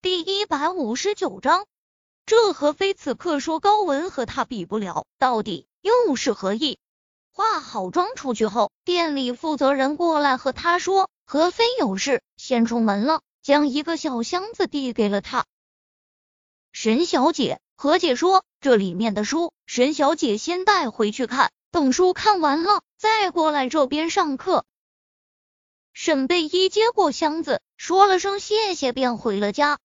第一百五十九章，这何非此刻说高文和他比不了，到底又是何意？化好妆出去后，店里负责人过来和他说，何非有事先出门了，将一个小箱子递给了他。沈小姐，何姐说这里面的书，沈小姐先带回去看，等书看完了再过来这边上课。沈贝依接过箱子，说了声谢谢，便回了家。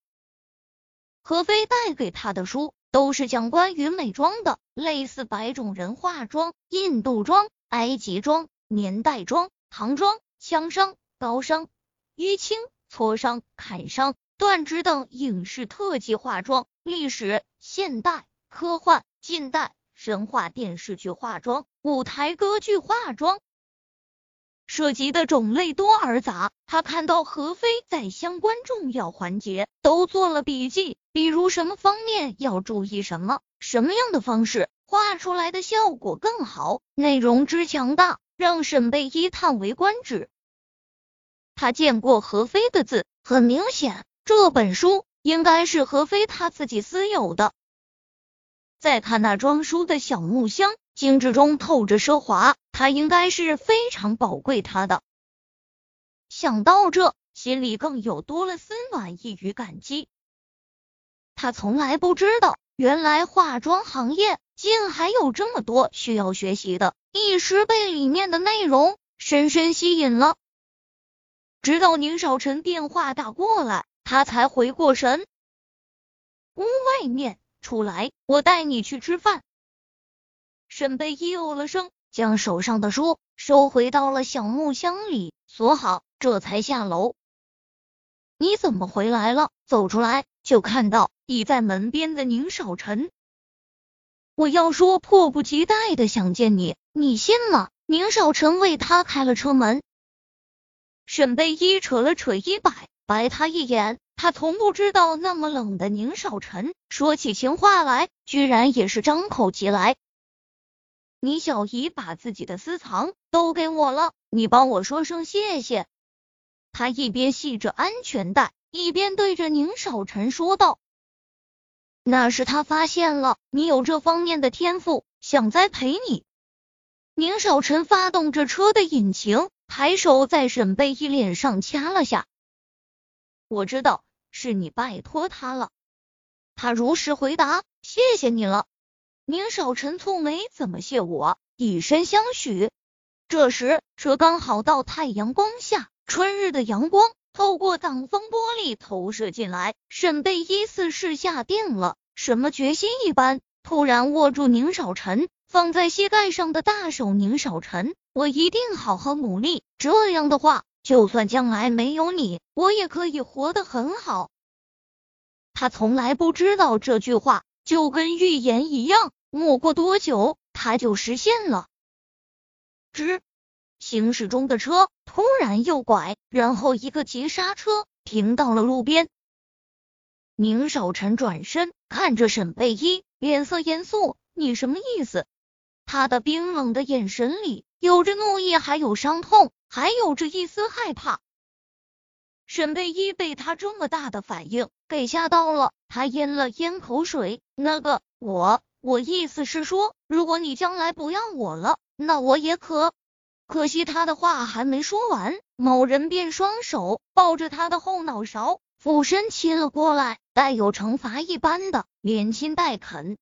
何飞带给他的书都是讲关于美妆的，类似白种人化妆、印度妆、埃及妆、年代妆、唐妆、枪伤、刀伤、淤青、挫伤、砍伤、断指等影视特技化妆、历史、现代、科幻、近代、神话电视剧化妆、舞台歌剧化妆。涉及的种类多而杂，他看到何飞在相关重要环节都做了笔记，比如什么方面要注意什么，什么样的方式画出来的效果更好，内容之强大让沈贝依叹为观止。他见过何飞的字，很明显这本书应该是何飞他自己私有的。再看那装书的小木箱。精致中透着奢华，他应该是非常宝贵他的。想到这，心里更有多了丝暖意与感激。他从来不知道，原来化妆行业竟还有这么多需要学习的，一时被里面的内容深深吸引了。直到宁少臣电话打过来，他才回过神。屋外面，出来，我带你去吃饭。沈贝依哦了声，将手上的书收回到了小木箱里，锁好，这才下楼。你怎么回来了？走出来就看到倚在门边的宁少臣。我要说迫不及待的想见你，你信吗？宁少臣为他开了车门。沈贝依扯了扯衣摆，白他一眼。他从不知道那么冷的宁少臣，说起情话来，居然也是张口即来。你小姨把自己的私藏都给我了，你帮我说声谢谢。他一边系着安全带，一边对着宁少臣说道：“那是他发现了你有这方面的天赋，想栽培你。”宁少臣发动着车的引擎，抬手在沈贝依脸上掐了下。我知道是你拜托他了。他如实回答：“谢谢你了。”宁少臣蹙眉，怎么谢我？以身相许。这时车刚好到太阳光下，春日的阳光透过挡风玻璃投射进来。沈贝依似是下定了什么决心一般，突然握住宁少臣放在膝盖上的大手。宁少臣，我一定好好努力。这样的话，就算将来没有你，我也可以活得很好。他从来不知道这句话。就跟预言一样，没过多久，他就实现了。吱，行驶中的车突然右拐，然后一个急刹车，停到了路边。宁少臣转身看着沈贝依，脸色严肃：“你什么意思？”他的冰冷的眼神里有着怒意，还有伤痛，还有着一丝害怕。沈贝依被他这么大的反应给吓到了，他咽了咽口水。那个，我我意思是说，如果你将来不要我了，那我也可。可惜他的话还没说完，某人便双手抱着他的后脑勺，俯身亲了过来，带有惩罚一般的连亲带啃，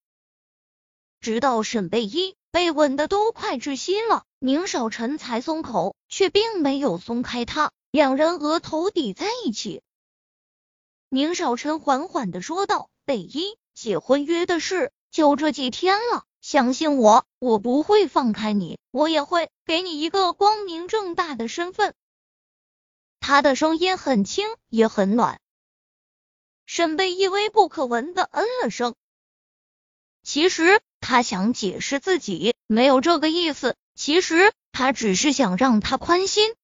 直到沈贝依被吻的都快窒息了，宁少臣才松口，却并没有松开他。两人额头抵在一起，宁少臣缓缓的说道：“贝依，结婚约的事就这几天了，相信我，我不会放开你，我也会给你一个光明正大的身份。”他的声音很轻，也很暖。沈贝依微不可闻的嗯了声。其实他想解释自己没有这个意思，其实他只是想让他宽心。